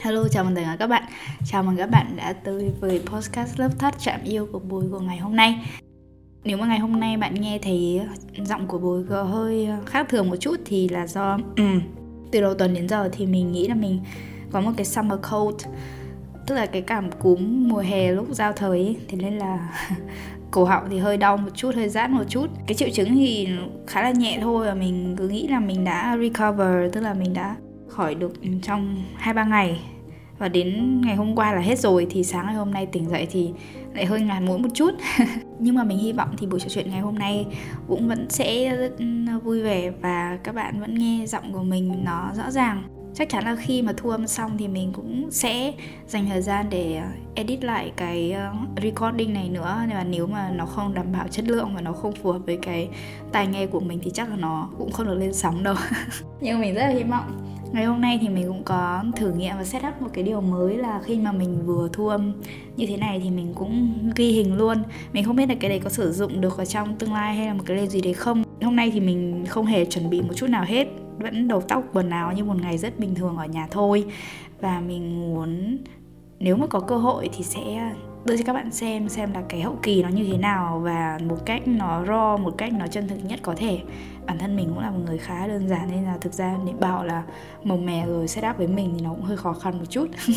Hello, chào mừng tất cả các bạn. Chào mừng các bạn đã tới với podcast Love Touch chạm yêu của Bùi của ngày hôm nay. Nếu mà ngày hôm nay bạn nghe thấy giọng của Bùi có hơi khác thường một chút thì là do um, từ đầu tuần đến giờ thì mình nghĩ là mình có một cái summer cold Tức là cái cảm cúm mùa hè lúc giao thời ấy, Thế nên là cổ họng thì hơi đau một chút hơi rát một chút. Cái triệu chứng thì khá là nhẹ thôi và mình cứ nghĩ là mình đã recover tức là mình đã khỏi được trong hai ba ngày và đến ngày hôm qua là hết rồi, thì sáng ngày hôm nay tỉnh dậy thì lại hơi ngàn mũi một chút. Nhưng mà mình hy vọng thì buổi trò chuyện ngày hôm nay cũng vẫn sẽ rất ừ, vui vẻ và các bạn vẫn nghe giọng của mình nó rõ ràng. Chắc chắn là khi mà thu âm xong thì mình cũng sẽ dành thời gian để ờ, edit lại cái ờ, recording này nữa. Và nếu mà nó không đảm bảo chất lượng và nó không phù hợp với cái tài nghe của mình thì chắc là nó cũng không được lên sóng đâu. Nhưng mình rất là hy vọng. Ngày hôm nay thì mình cũng có thử nghiệm và set up một cái điều mới là khi mà mình vừa thu âm như thế này thì mình cũng ghi hình luôn. Mình không biết là cái đấy có sử dụng được ở trong tương lai hay là một cái lên gì đấy không. Hôm nay thì mình không hề chuẩn bị một chút nào hết, Vẫn đầu tóc quần áo như một ngày rất bình thường ở nhà thôi. Và mình muốn, nếu mà có cơ hội thì sẽ đưa cho các bạn xem xem là cái hậu kỳ nó như thế nào và một cách nó raw, một cách nó chân thực nhất có thể. Bản thân mình cũng là một người khá đơn giản nên là thực ra để bảo là màu mè rồi setup với mình thì nó cũng hơi khó khăn một chút.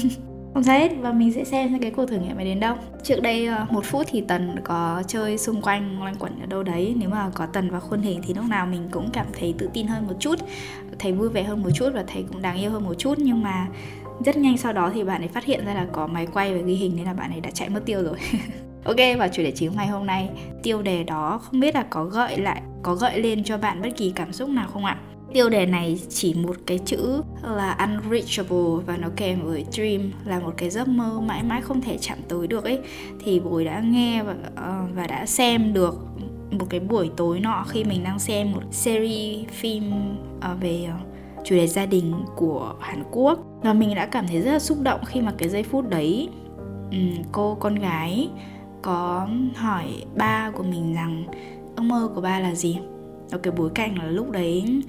Không sao hết, và mình sẽ xem cái cuộc thử nghiệm này đến đâu. Trước đây ờ, một phút thì tần có chơi xung quanh loanh quẩn ở đâu đấy. Nếu mà có tần và khuôn hình thì lúc nào mình cũng cảm thấy tự tin hơn một chút, thấy vui vẻ hơn một chút và thấy cũng đáng yêu hơn một chút. Nhưng mà rất nhanh sau đó thì bạn ấy phát hiện ra là có máy quay và ghi hình nên là bạn ấy đã chạy mất tiêu rồi. Ok và chủ đề chính ngày hôm nay. Tiêu đề đó không biết là có gợi lại có gợi lên cho bạn bất kỳ cảm xúc nào không ạ? Tiêu đề này chỉ một cái chữ là unreachable và nó kèm với dream là một cái giấc mơ mãi mãi không thể chạm tới được ấy. Thì bồi đã nghe và, uh, và đã xem được một cái buổi tối nọ khi mình đang xem một series phim uh, về uh, chủ đề gia đình của Hàn Quốc. Và mình đã cảm thấy rất là xúc động khi mà cái giây phút đấy ừ, cô con gái có hỏi ba của mình rằng, ước mơ của ba là gì? Ở cái bối cảnh là lúc đấy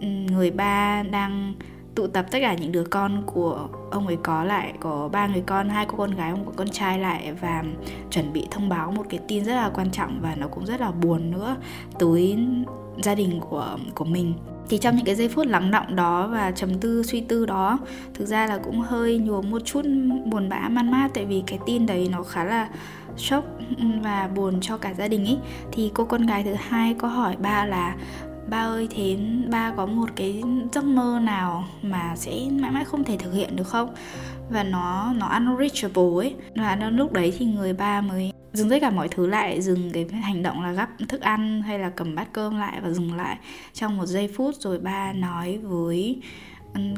ừ, người ba đang tụ tập tất cả những đứa con của ông ấy có lại, có ba người con, hai cô con gái, một con trai lại và chuẩn bị thông báo một cái tin rất là quan trọng và nó cũng rất là buồn nữa tới gia đình của của mình. Thì trong những cái giây phút lắng động đó và trầm tư, suy tư đó, thực ra là cũng hơi nhuốm một chút buồn bã, man mát tại vì cái tin đấy nó khá là sốc và buồn cho cả gia đình ấy. Thì cô con gái thứ hai có hỏi ba là ba ơi, thế ba có một cái giấc mơ nào mà sẽ mãi mãi không thể thực hiện được không? Và nó nó unreachable ấy. Và lúc đấy thì người ba mới dừng tất cả mọi thứ lại, dừng cái hành động là gắp thức ăn hay là cầm bát cơm lại và dừng lại trong một giây phút rồi ba nói với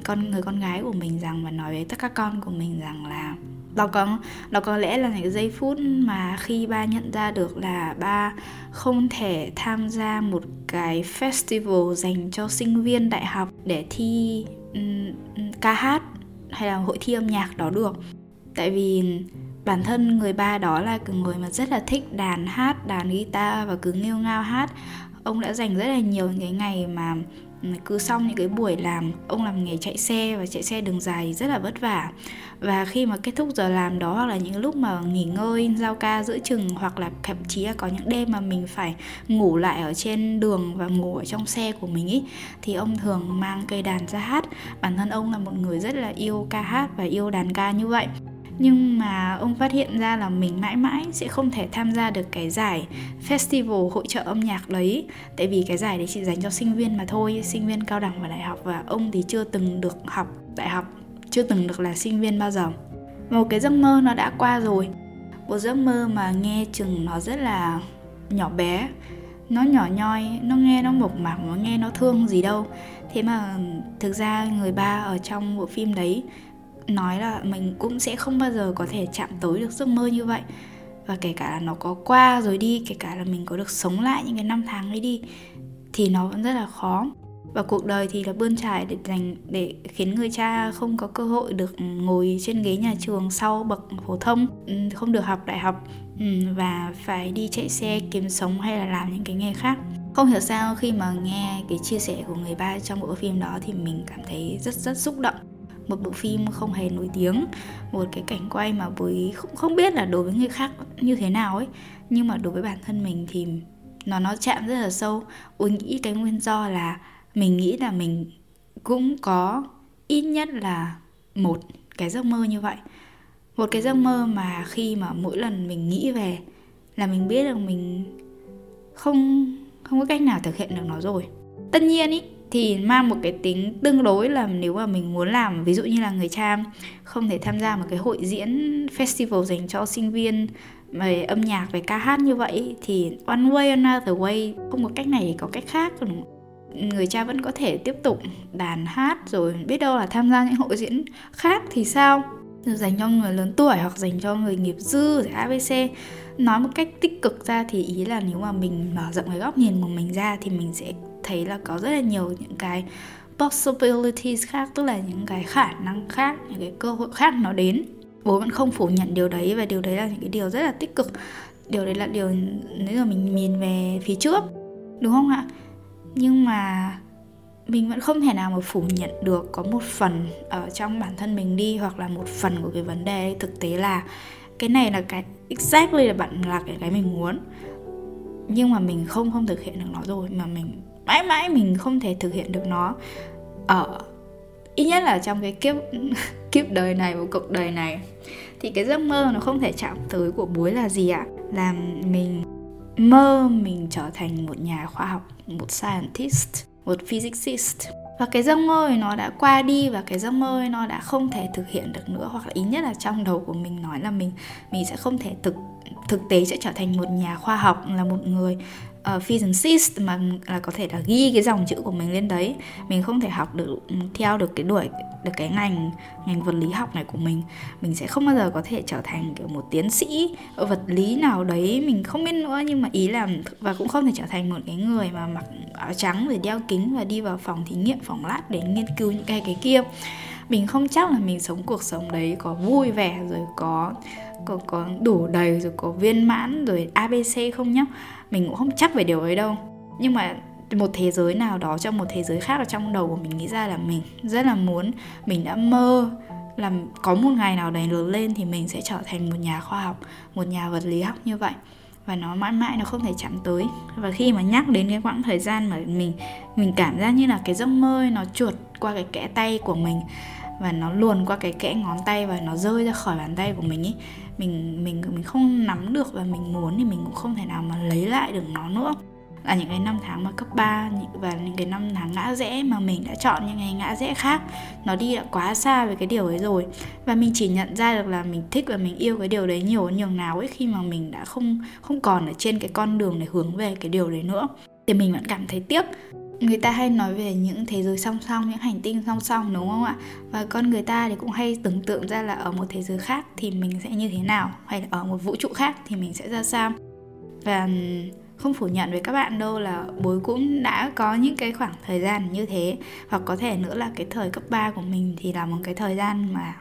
con người con gái của mình rằng và nói với tất cả con của mình rằng là đó có đó có lẽ là những giây phút mà khi ba nhận ra được là ba không thể tham gia một cái festival dành cho sinh viên đại học để thi um, ca hát hay là hội thi âm nhạc đó được. Tại vì bản thân người ba đó là người mà rất là thích đàn hát đàn guitar và cứ nghêu ngao hát. Ông đã dành rất là nhiều những cái ngày mà cứ xong những cái buổi làm, ông làm nghề chạy xe và chạy xe đường dài rất là vất vả. Và khi mà kết thúc giờ làm đó hoặc là những lúc mà nghỉ ngơi, giao ca giữa chừng hoặc là thậm chí là có những đêm mà mình phải ngủ lại ở trên đường và ngủ ở trong xe của mình ý, thì ông thường mang cây đàn ra hát. Bản thân ông là một người rất là yêu ca hát và yêu đàn ca như vậy nhưng mà ông phát hiện ra là mình mãi mãi sẽ không thể tham gia được cái giải festival hội trợ âm nhạc đấy. Tại vì cái giải đấy chỉ dành cho sinh viên mà thôi, sinh viên cao đẳng và đại học và ông thì chưa từng được học, đại học chưa từng được là sinh viên bao giờ. Một cái giấc mơ nó đã qua rồi. Một giấc mơ mà nghe chừng nó rất là nhỏ bé. Nó nhỏ nhoi, nó nghe nó mộc mạc, nó nghe nó thương gì đâu. Thế mà thực ra người ba ở trong bộ phim đấy nói là mình cũng sẽ không bao giờ có thể chạm tới được giấc mơ như vậy. Và kể cả là nó có qua rồi đi, kể cả là mình có được sống lại những cái năm tháng ấy đi, thì nó vẫn rất là khó. Và cuộc đời thì là bươn trải để dành để khiến người cha không có cơ hội được ngồi trên ghế nhà trường sau bậc phổ thông ừ, không được học đại học ừ, và phải đi chạy xe kiếm sống hay là làm những cái nghề khác. Không hiểu sao khi mà nghe cái chia sẻ của người ba trong bộ phim đó thì mình cảm thấy rất rất xúc động một bộ phim không hề nổi tiếng một cái cảnh quay mà với không, không biết là đối với người khác như thế nào ấy. Nhưng mà đối với bản thân mình thì nó nó chạm rất là sâu. Ôi nghĩ cái nguyên do là mình nghĩ là mình cũng có ít nhất là một cái giấc mơ như vậy. Một cái giấc mơ mà khi mà mỗi lần mình nghĩ về là mình biết rằng mình không không có cách nào thực hiện được nó rồi. Tất nhiên ý thì mang một cái tính tương đối là nếu mà mình muốn làm, ví dụ như là người cha, không thể tham gia một cái hội diễn festival dành cho sinh viên về âm nhạc, về ca hát như vậy thì one way another way, không có cách này thì có cách khác. Đúng người cha vẫn có thể tiếp tục đàn hát rồi biết đâu là tham gia những hội diễn khác thì sao? Dành cho người lớn tuổi hoặc dành cho người nghiệp dư rồi abc nói một cách tích cực ra thì ý là nếu mà mình mở rộng cái góc nhìn của mình ra thì mình sẽ thấy là có rất là nhiều những cái possibilities khác, tức là những cái khả năng khác, những cái cơ hội khác nó đến. Bố vẫn không phủ nhận điều đấy và điều đấy là những cái điều rất là tích cực. Điều đấy là điều nếu mà mình nhìn về phía trước, đúng không ạ? Nhưng mà mình vẫn không thể nào mà phủ nhận được có một phần ở trong bản thân mình đi hoặc là một phần của cái vấn đề thực tế là cái này là cái exactly là bạn là cái cái mình muốn. Nhưng mà mình không không thực hiện được nó rồi, mà mình mãi mãi mình không thể thực hiện được nó. Ở ít nhất là trong cái kiếp kiếp đời này và cuộc đời này, thì cái giấc mơ nó không thể chạm tới của bối là gì ạ? Là mình mơ mình trở thành một nhà khoa học, một scientist, một physicist và cái giấc mơ ấy nó đã qua đi và cái giấc mơ ấy nó đã không thể thực hiện được nữa. Hoặc là ý nhất là trong đầu của mình nói là mình mình sẽ không thể thực thực tế sẽ trở thành một nhà khoa học là một người uh, physicist mà là có thể là ghi cái dòng chữ của mình lên đấy. Mình không thể học được theo được cái đuổi được cái ngành ngành vật lý học này của mình. Mình sẽ không bao giờ có thể trở thành kiểu một tiến sĩ vật lý nào đấy mình không biết nữa. Nhưng mà ý là và cũng không thể trở thành một cái người mà mặc áo trắng rồi đeo kính và đi vào phòng thí nghiệm phòng lab để nghiên cứu những cái cái kia. Mình không chắc là mình sống cuộc sống đấy có vui vẻ rồi có có có đủ đầy rồi có viên mãn rồi abc không nhá? Mình cũng không chắc về điều ấy đâu. Nhưng mà một thế giới nào đó trong một thế giới khác ở trong đầu của mình nghĩ ra là mình rất là muốn, mình đã mơ là có một ngày nào đấy lớn lên thì mình sẽ trở thành một nhà khoa học, một nhà vật lý học như vậy. Và nó mãi mãi nó không thể chạm tới. Và khi mà nhắc đến cái quãng thời gian mà mình mình cảm giác như là cái giấc mơ nó chuột qua cái kẽ tay của mình và nó luồn qua cái kẽ ngón tay và nó rơi ra khỏi bàn tay của mình ấy mình mình mình không nắm được và mình muốn thì mình cũng không thể nào mà lấy lại được nó nữa. Là những cái năm tháng mà cấp 3 và những cái năm tháng ngã rẽ mà mình đã chọn những cái ngã rẽ khác, nó đi đã quá xa về cái điều ấy rồi. Và mình chỉ nhận ra được là mình thích và mình yêu cái điều đấy nhiều nhường nào ấy, khi mà mình đã không không còn ở trên cái con đường để hướng về cái điều đấy nữa. Thì mình vẫn cảm thấy tiếc người ta hay nói về những thế giới song song, những hành tinh song song, đúng không ạ? Và con người ta thì cũng hay tưởng tượng ra là ở một thế giới khác thì mình sẽ như thế nào? Hay là ở một vũ trụ khác thì mình sẽ ra sao? Và không phủ nhận với các bạn đâu là bối cũng đã có những cái khoảng thời gian như thế. Hoặc có thể nữa là cái thời cấp 3 của mình thì là một cái thời gian mà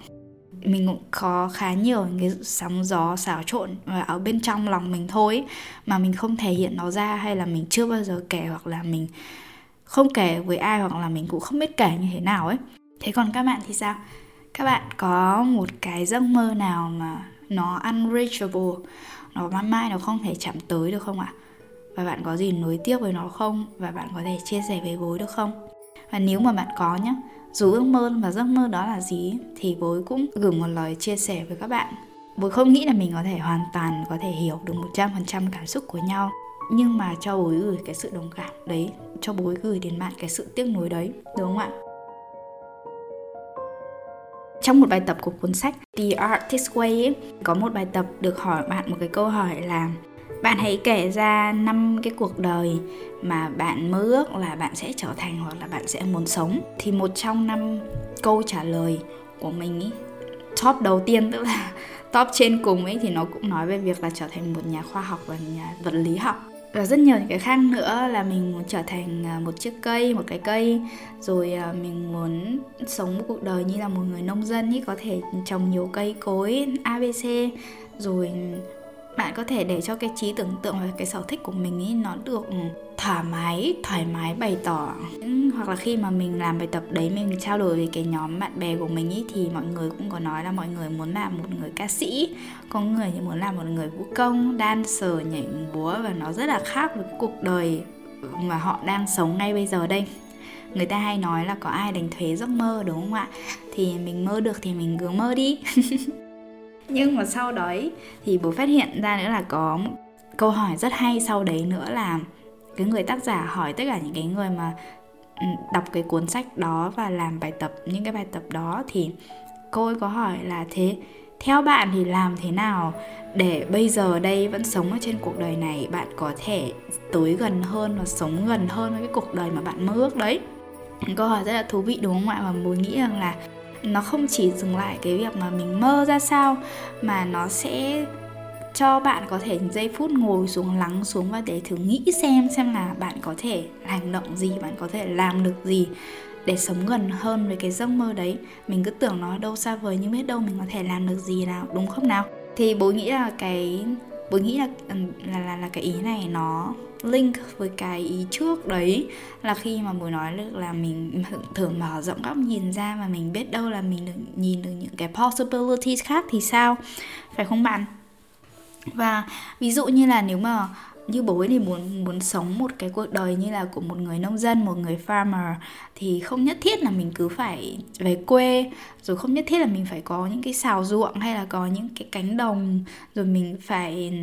mình cũng có khá nhiều những cái sóng gió xáo trộn ở bên trong lòng mình thôi, mà mình không thể hiện nó ra hay là mình chưa bao giờ kể hoặc là mình không kể với ai hoặc là mình cũng không biết kể như thế nào ấy. Thế còn các bạn thì sao? Các bạn có một cái giấc mơ nào mà nó unreachable, nó mãi mãi, nó không thể chạm tới được không ạ? Và bạn có gì nối tiếc với nó không? Và bạn có thể chia sẻ với bối được không? Và nếu mà bạn có nhé dù ước mơ và giấc mơ đó là gì thì bối cũng gửi một lời chia sẻ với các bạn. Bối không nghĩ là mình có thể hoàn toàn có thể hiểu được 100% cảm xúc của nhau nhưng mà cho bối gửi cái sự đồng cảm đấy cho bối gửi đến bạn cái sự tiếc nuối đấy đúng không ạ? Trong một bài tập của cuốn sách The Artist Way ấy, có một bài tập được hỏi bạn một cái câu hỏi là bạn hãy kể ra năm cái cuộc đời mà bạn mơ ước là bạn sẽ trở thành hoặc là bạn sẽ muốn sống. Thì một trong năm câu trả lời của mình ý top đầu tiên tức là top trên cùng ấy thì nó cũng nói về việc là trở thành một nhà khoa học và nhà vật lý học và rất nhiều những cái khác nữa, là mình muốn trở thành à, một chiếc cây, một cái cây. Rồi à, mình muốn sống một cuộc đời như là một người nông dân ý, có thể trồng nhiều cây cối abc rồi bạn có thể để cho cái trí tưởng tượng và cái sở thích của mình ấy nó được ừ, thoải mái thoải mái bày tỏ. Hoặc là khi mà mình làm bài tập đấy, mình trao đổi với cái nhóm bạn bè của mình ý, thì mọi người cũng có nói là mọi người muốn làm một người ca sĩ, có người thì muốn làm một người vũ công, dancer, nhảy búa và nó rất là khác với cuộc đời mà họ đang sống ngay bây giờ đây. Người ta hay nói là có ai đánh thuế giấc mơ, đúng không ạ? Thì mình mơ được thì mình cứ mơ đi. nhưng mà sau đấy thì bố phát hiện ra nữa là có câu hỏi rất hay sau đấy nữa là cái người tác giả hỏi tất cả những cái người mà ừ, đọc cái cuốn sách đó và làm bài tập, những cái bài tập đó thì cô ấy có hỏi là thế theo bạn thì làm thế nào để bây giờ đây vẫn sống ở trên cuộc đời này? Bạn có thể tới gần hơn và sống gần hơn với cái cuộc đời mà bạn mơ ước đấy? Câu hỏi rất là thú vị đúng không ạ? Và bố nghĩ rằng là nó không chỉ dừng lại cái việc mà mình mơ ra sao mà nó sẽ cho bạn có thể giây phút ngồi xuống lắng xuống và để thử nghĩ xem xem là bạn có thể hành động gì bạn có thể làm được gì để sống gần hơn với cái giấc mơ đấy. Mình cứ tưởng nó đâu xa vời nhưng biết đâu mình có thể làm được gì nào đúng không nào? Thì bố nghĩ là cái bố nghĩ là ừ, là là, là cái ý này nó link với cái ý trước đấy là khi mà buổi nói được là mình thử mở rộng góc nhìn ra và mình biết đâu là mình được nhìn được những cái possibilities khác thì sao? Phải không bạn? Và ví dụ như là nếu mà như bố ấy thì muốn muốn sống một cái cuộc đời như là của một người nông dân, một người farmer thì không nhất thiết là mình cứ phải về quê, rồi không nhất thiết là mình phải có những cái xào ruộng hay là có những cái cánh đồng, rồi mình phải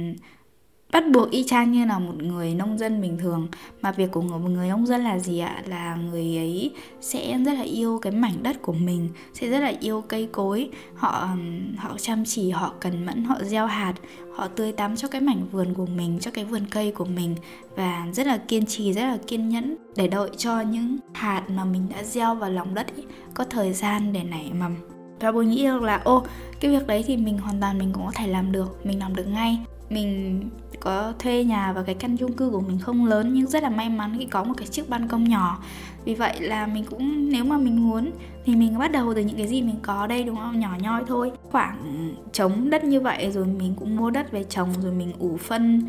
bắt buộc y chang như là một người nông dân bình thường. Mà việc của một người nông dân là gì ạ? Là người ấy sẽ rất là yêu cái mảnh đất của mình sẽ rất là yêu cây cối. Họ họ chăm chỉ họ cần mẫn họ gieo hạt họ tưới tắm cho cái mảnh vườn của mình cho cái vườn cây của mình và rất là kiên trì rất là kiên nhẫn để đợi cho những hạt mà mình đã gieo vào lòng đất ấy, có thời gian để nảy mầm. Và bố nghĩ được là ô cái việc đấy thì mình hoàn toàn mình cũng có thể làm được mình làm được ngay mình có thuê nhà và cái căn chung cư của mình không lớn nhưng rất là may mắn khi có một cái chiếc ban công nhỏ. Vì vậy là mình cũng nếu mà mình muốn thì mình bắt đầu từ những cái gì mình có đây đúng không? Nhỏ nhoi thôi. Khoảng trống đất như vậy rồi mình cũng mua đất về trồng rồi mình ủ phân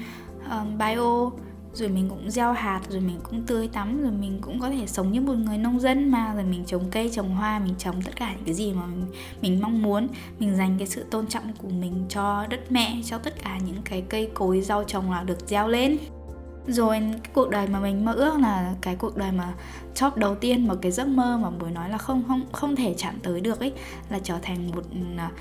um, bio rồi mình cũng gieo hạt rồi mình cũng tươi tắm rồi mình cũng có thể sống như một người nông dân mà. Rồi mình trồng cây trồng hoa mình trồng tất cả những cái gì mà mình, mình mong muốn. Mình dành cái sự tôn trọng của mình cho đất mẹ cho tất cả những cái cây cối rau trồng là được gieo lên. Rồi cái cuộc đời mà mình mơ ước là cái cuộc đời mà chóp đầu tiên mà cái giấc mơ mà buổi nói là không không không thể chạm tới được ấy là trở thành một à,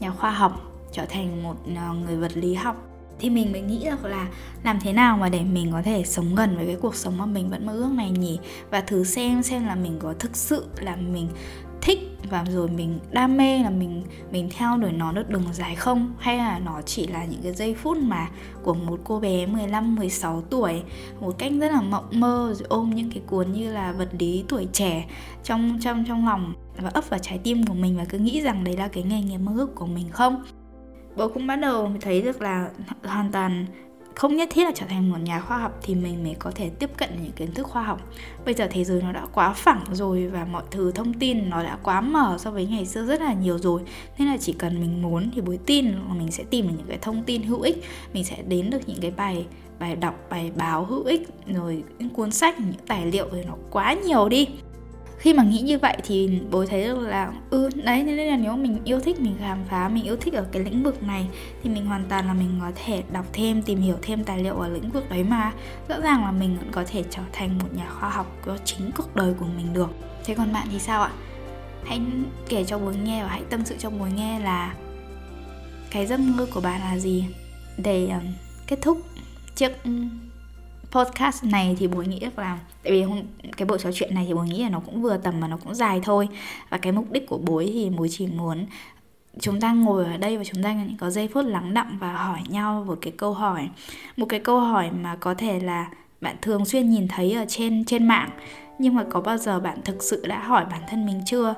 nhà khoa học trở thành một à, người vật lý học thì mình mới nghĩ được là làm thế nào mà để mình có thể sống gần với cái cuộc sống mà mình vẫn mơ ước này nhỉ? Và thử xem xem là mình có thực sự là mình thích và rồi mình đam mê là mình mình theo đuổi nó được đường dài không? Hay là nó chỉ là những cái giây phút mà của một cô bé 15 16 tuổi, một cách rất là mộng mơ, rồi ôm những cái cuốn như là vật lý tuổi trẻ trong trong trong lòng và ấp vào trái tim của mình và cứ nghĩ rằng đấy là cái nghề nghiệp mơ ước của mình không? Bố cũng bắt đầu thấy được là hoàn toàn không nhất thiết là trở thành một nhà khoa học thì mình mới có thể tiếp cận những kiến thức khoa học. Bây giờ thế giới nó đã quá phẳng rồi và mọi thứ thông tin nó đã quá mở so với ngày xưa rất là nhiều rồi. Nên là chỉ cần mình muốn thì bối tin là mình sẽ tìm được những cái thông tin hữu ích, mình sẽ đến được những cái bài bài đọc, bài báo hữu ích, rồi những cuốn sách, những tài liệu thì nó quá nhiều đi khi mà nghĩ như vậy thì bố thấy được là ừ đấy nên là nếu mình yêu thích mình khám phá mình yêu thích ở cái lĩnh vực này thì mình hoàn toàn là mình có thể đọc thêm tìm hiểu thêm tài liệu ở lĩnh vực đấy mà. Rõ ràng là mình cũng có thể trở thành một nhà khoa học có chính cuộc đời của mình được. Thế còn bạn thì sao ạ? Hãy kể cho bố nghe và hãy tâm sự cho bố nghe là cái giấc mơ của bạn là gì để um, kết thúc chiếc podcast này thì bố nghĩ là tại vì cái buổi trò chuyện này thì bố nghĩ là nó cũng vừa tầm mà nó cũng dài thôi. Và cái mục đích của bố thì bố chỉ muốn chúng ta ngồi ở đây và chúng ta có giây phút lắng đọng và hỏi nhau một cái câu hỏi. Một cái câu hỏi mà có thể là bạn thường xuyên nhìn thấy ở trên trên mạng, nhưng mà có bao giờ bạn thực sự đã hỏi bản thân mình chưa?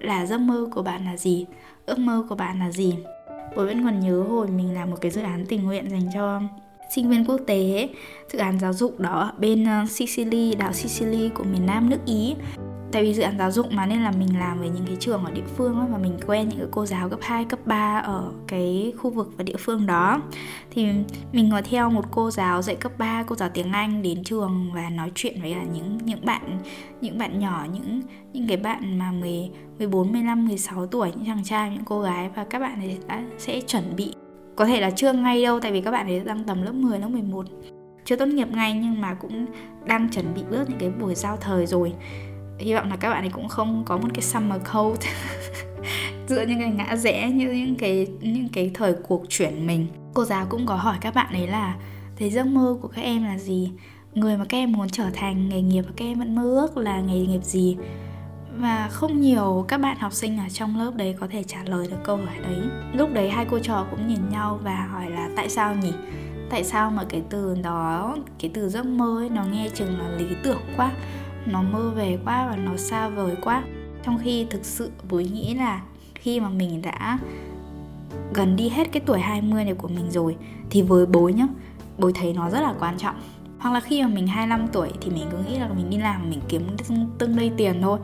Là giấc mơ của bạn là gì? Ước mơ của bạn là gì? Bố vẫn còn nhớ hồi mình làm một cái dự án tình nguyện dành cho sinh viên quốc tế dự án giáo dục đó ở bên ờ, Sicily đảo Sicily của miền Nam nước Ý. Tại vì dự án giáo dục mà nên là mình làm với những cái trường ở địa phương và mình quen những cái cô giáo cấp 2, cấp 3 ở cái khu vực và địa phương đó. Thì mình có theo một cô giáo dạy cấp 3, cô giáo tiếng Anh đến trường và nói chuyện với là những những bạn những bạn nhỏ những những cái bạn mà 10 14, 15, 16 tuổi những chàng trai, những cô gái và các bạn ấy đã sẽ chuẩn bị có thể là chưa ngay đâu tại vì các bạn ấy đang tầm lớp 10, lớp 11 chưa tốt nghiệp ngay nhưng mà cũng đang chuẩn bị bước những cái buổi giao thời rồi. Hy vọng là các bạn ấy cũng không có một cái summer cold giữa những cái ngã rẽ như những cái những cái thời cuộc chuyển mình. Cô giáo cũng có hỏi các bạn ấy là thế giấc mơ của các em là gì? Người mà các em muốn trở thành nghề nghiệp mà các em vẫn mơ ước là nghề nghiệp gì? Và không nhiều các bạn học sinh ở trong lớp đấy có thể trả lời được câu hỏi đấy. Lúc đấy hai cô trò cũng nhìn nhau và hỏi là tại sao nhỉ? Tại sao mà cái từ đó, cái từ giấc mơ ấy, nó nghe chừng là lý tưởng quá? Nó mơ về quá và nó xa vời quá. Trong khi thực sự bối nghĩ là khi mà mình đã gần đi hết cái tuổi 20 này của mình rồi, thì với bối nhá, bối thấy nó rất là quan trọng. Hoặc là khi mà mình 25 tuổi thì mình cứ nghĩ là mình đi làm mình kiếm tương đây tiền thôi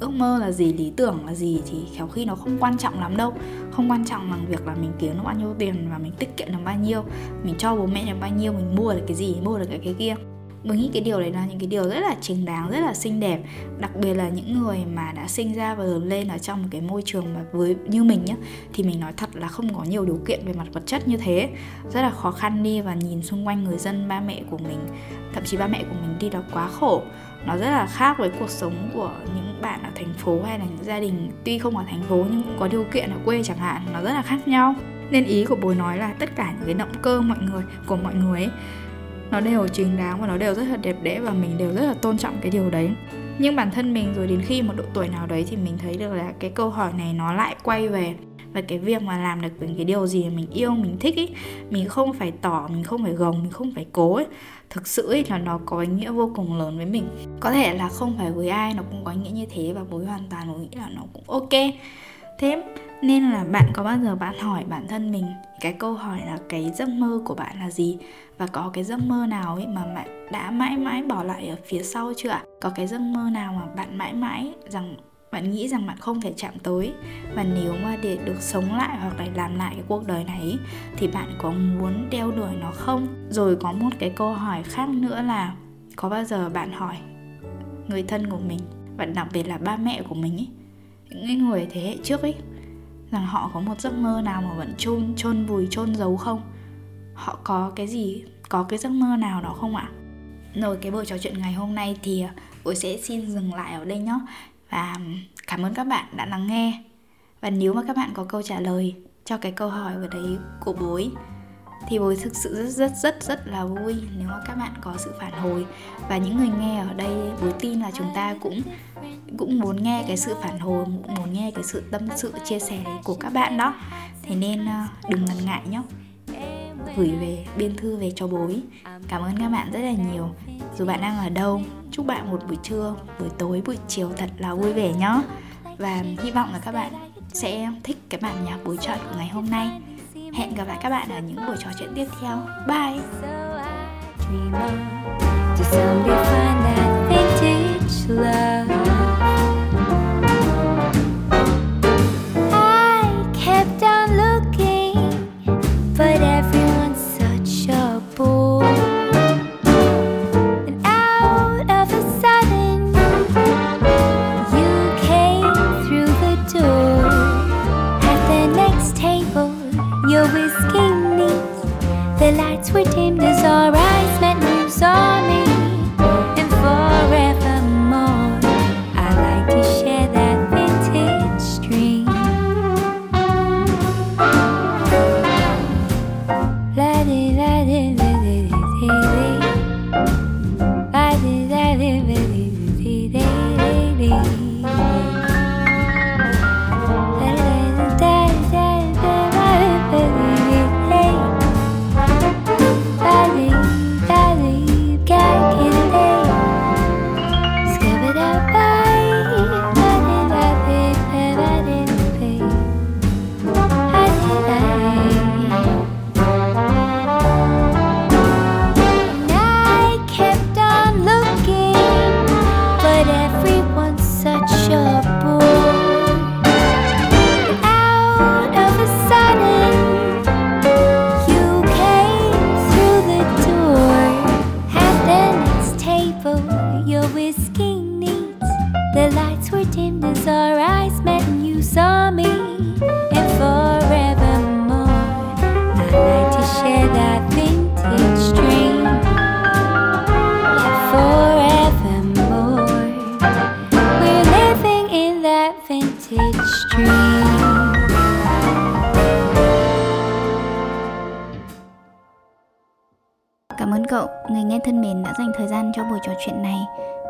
ước mơ là gì, lý tưởng là gì thì khéo khi nó không quan trọng lắm đâu. Không quan trọng bằng việc là mình kiếm được bao nhiêu tiền và mình tiết kiệm được bao nhiêu, mình cho bố mẹ được bao nhiêu, mình mua được cái gì, mua được cái cái kia. Mình nghĩ cái điều đấy là những cái điều rất là chính đáng, rất là xinh đẹp. Đặc biệt là những người mà đã sinh ra và lớn lên ở trong một cái môi trường mà với, như mình nhá, thì mình nói thật là không có nhiều điều kiện về mặt vật chất như thế. Rất là khó khăn đi và nhìn xung quanh người dân, ba mẹ của mình, thậm chí ba mẹ của mình đi đó quá khổ nó rất là khác với cuộc sống của những bạn ở thành phố hay là những gia đình tuy không ở thành phố nhưng cũng có điều kiện ở quê chẳng hạn, nó rất là khác nhau. Nên ý của bố nói là tất cả những cái động cơ mọi người, của mọi người ấy, nó đều chính đáng và nó đều rất là đẹp đẽ và mình đều rất là tôn trọng cái điều đấy. Nhưng bản thân mình rồi đến khi một độ tuổi nào đấy thì mình thấy được là cái câu hỏi này nó lại quay về và cái việc mà làm được những cái điều gì mình yêu, mình thích ý, mình không phải tỏ, mình không phải gồng, mình không phải cố ấy thực sự ấy là nó có ý nghĩa vô cùng lớn với mình. Có thể là không phải với ai, nó cũng có ý nghĩa như thế và bối hoàn toàn bối nghĩ là nó cũng ok. Thế nên là bạn có bao giờ bạn hỏi bản thân mình, cái câu hỏi là cái giấc mơ của bạn là gì? Và có cái giấc mơ nào ấy mà bạn đã mãi mãi bỏ lại ở phía sau chưa ạ? Có cái giấc mơ nào mà bạn mãi mãi rằng bạn nghĩ rằng bạn không thể chạm tới. Và nếu mà để được sống lại hoặc là làm lại cái cuộc đời này thì bạn có muốn đeo đuổi nó không? Rồi có một cái câu hỏi khác nữa là, có bao giờ bạn hỏi người thân của mình, và đặc biệt là ba mẹ của mình ấy những người thế hệ trước ấy rằng họ có một giấc mơ nào mà vẫn chôn chôn vùi, chôn giấu không? Họ có cái gì, có cái giấc mơ nào đó không ạ? Rồi cái buổi trò chuyện ngày hôm nay thì à, tôi sẽ xin dừng lại ở đây nhé và cảm ơn các bạn đã lắng nghe. Và nếu mà các bạn có câu trả lời cho cái câu hỏi vừa đấy của bối, thì bối thực sự rất rất rất rất là vui nếu mà các bạn có sự phản hồi. Và những người nghe ở đây, bối tin là chúng ta cũng cũng muốn nghe cái sự phản hồi cũng muốn nghe cái sự tâm sự, chia sẻ của các bạn đó. Thế nên ờ, đừng ngần ngại nhé gửi về, biên thư về cho bối cảm ơn các bạn rất là nhiều. Dù bạn đang ở đâu, chúc bạn một buổi trưa, buổi tối, buổi chiều thật là vui vẻ nhé và hy vọng là các bạn sẽ thích cái bản nhạc buổi chọn của ngày hôm nay. Hẹn gặp lại các bạn ở những buổi trò chuyện tiếp theo. Bye! Love were tamed is alright.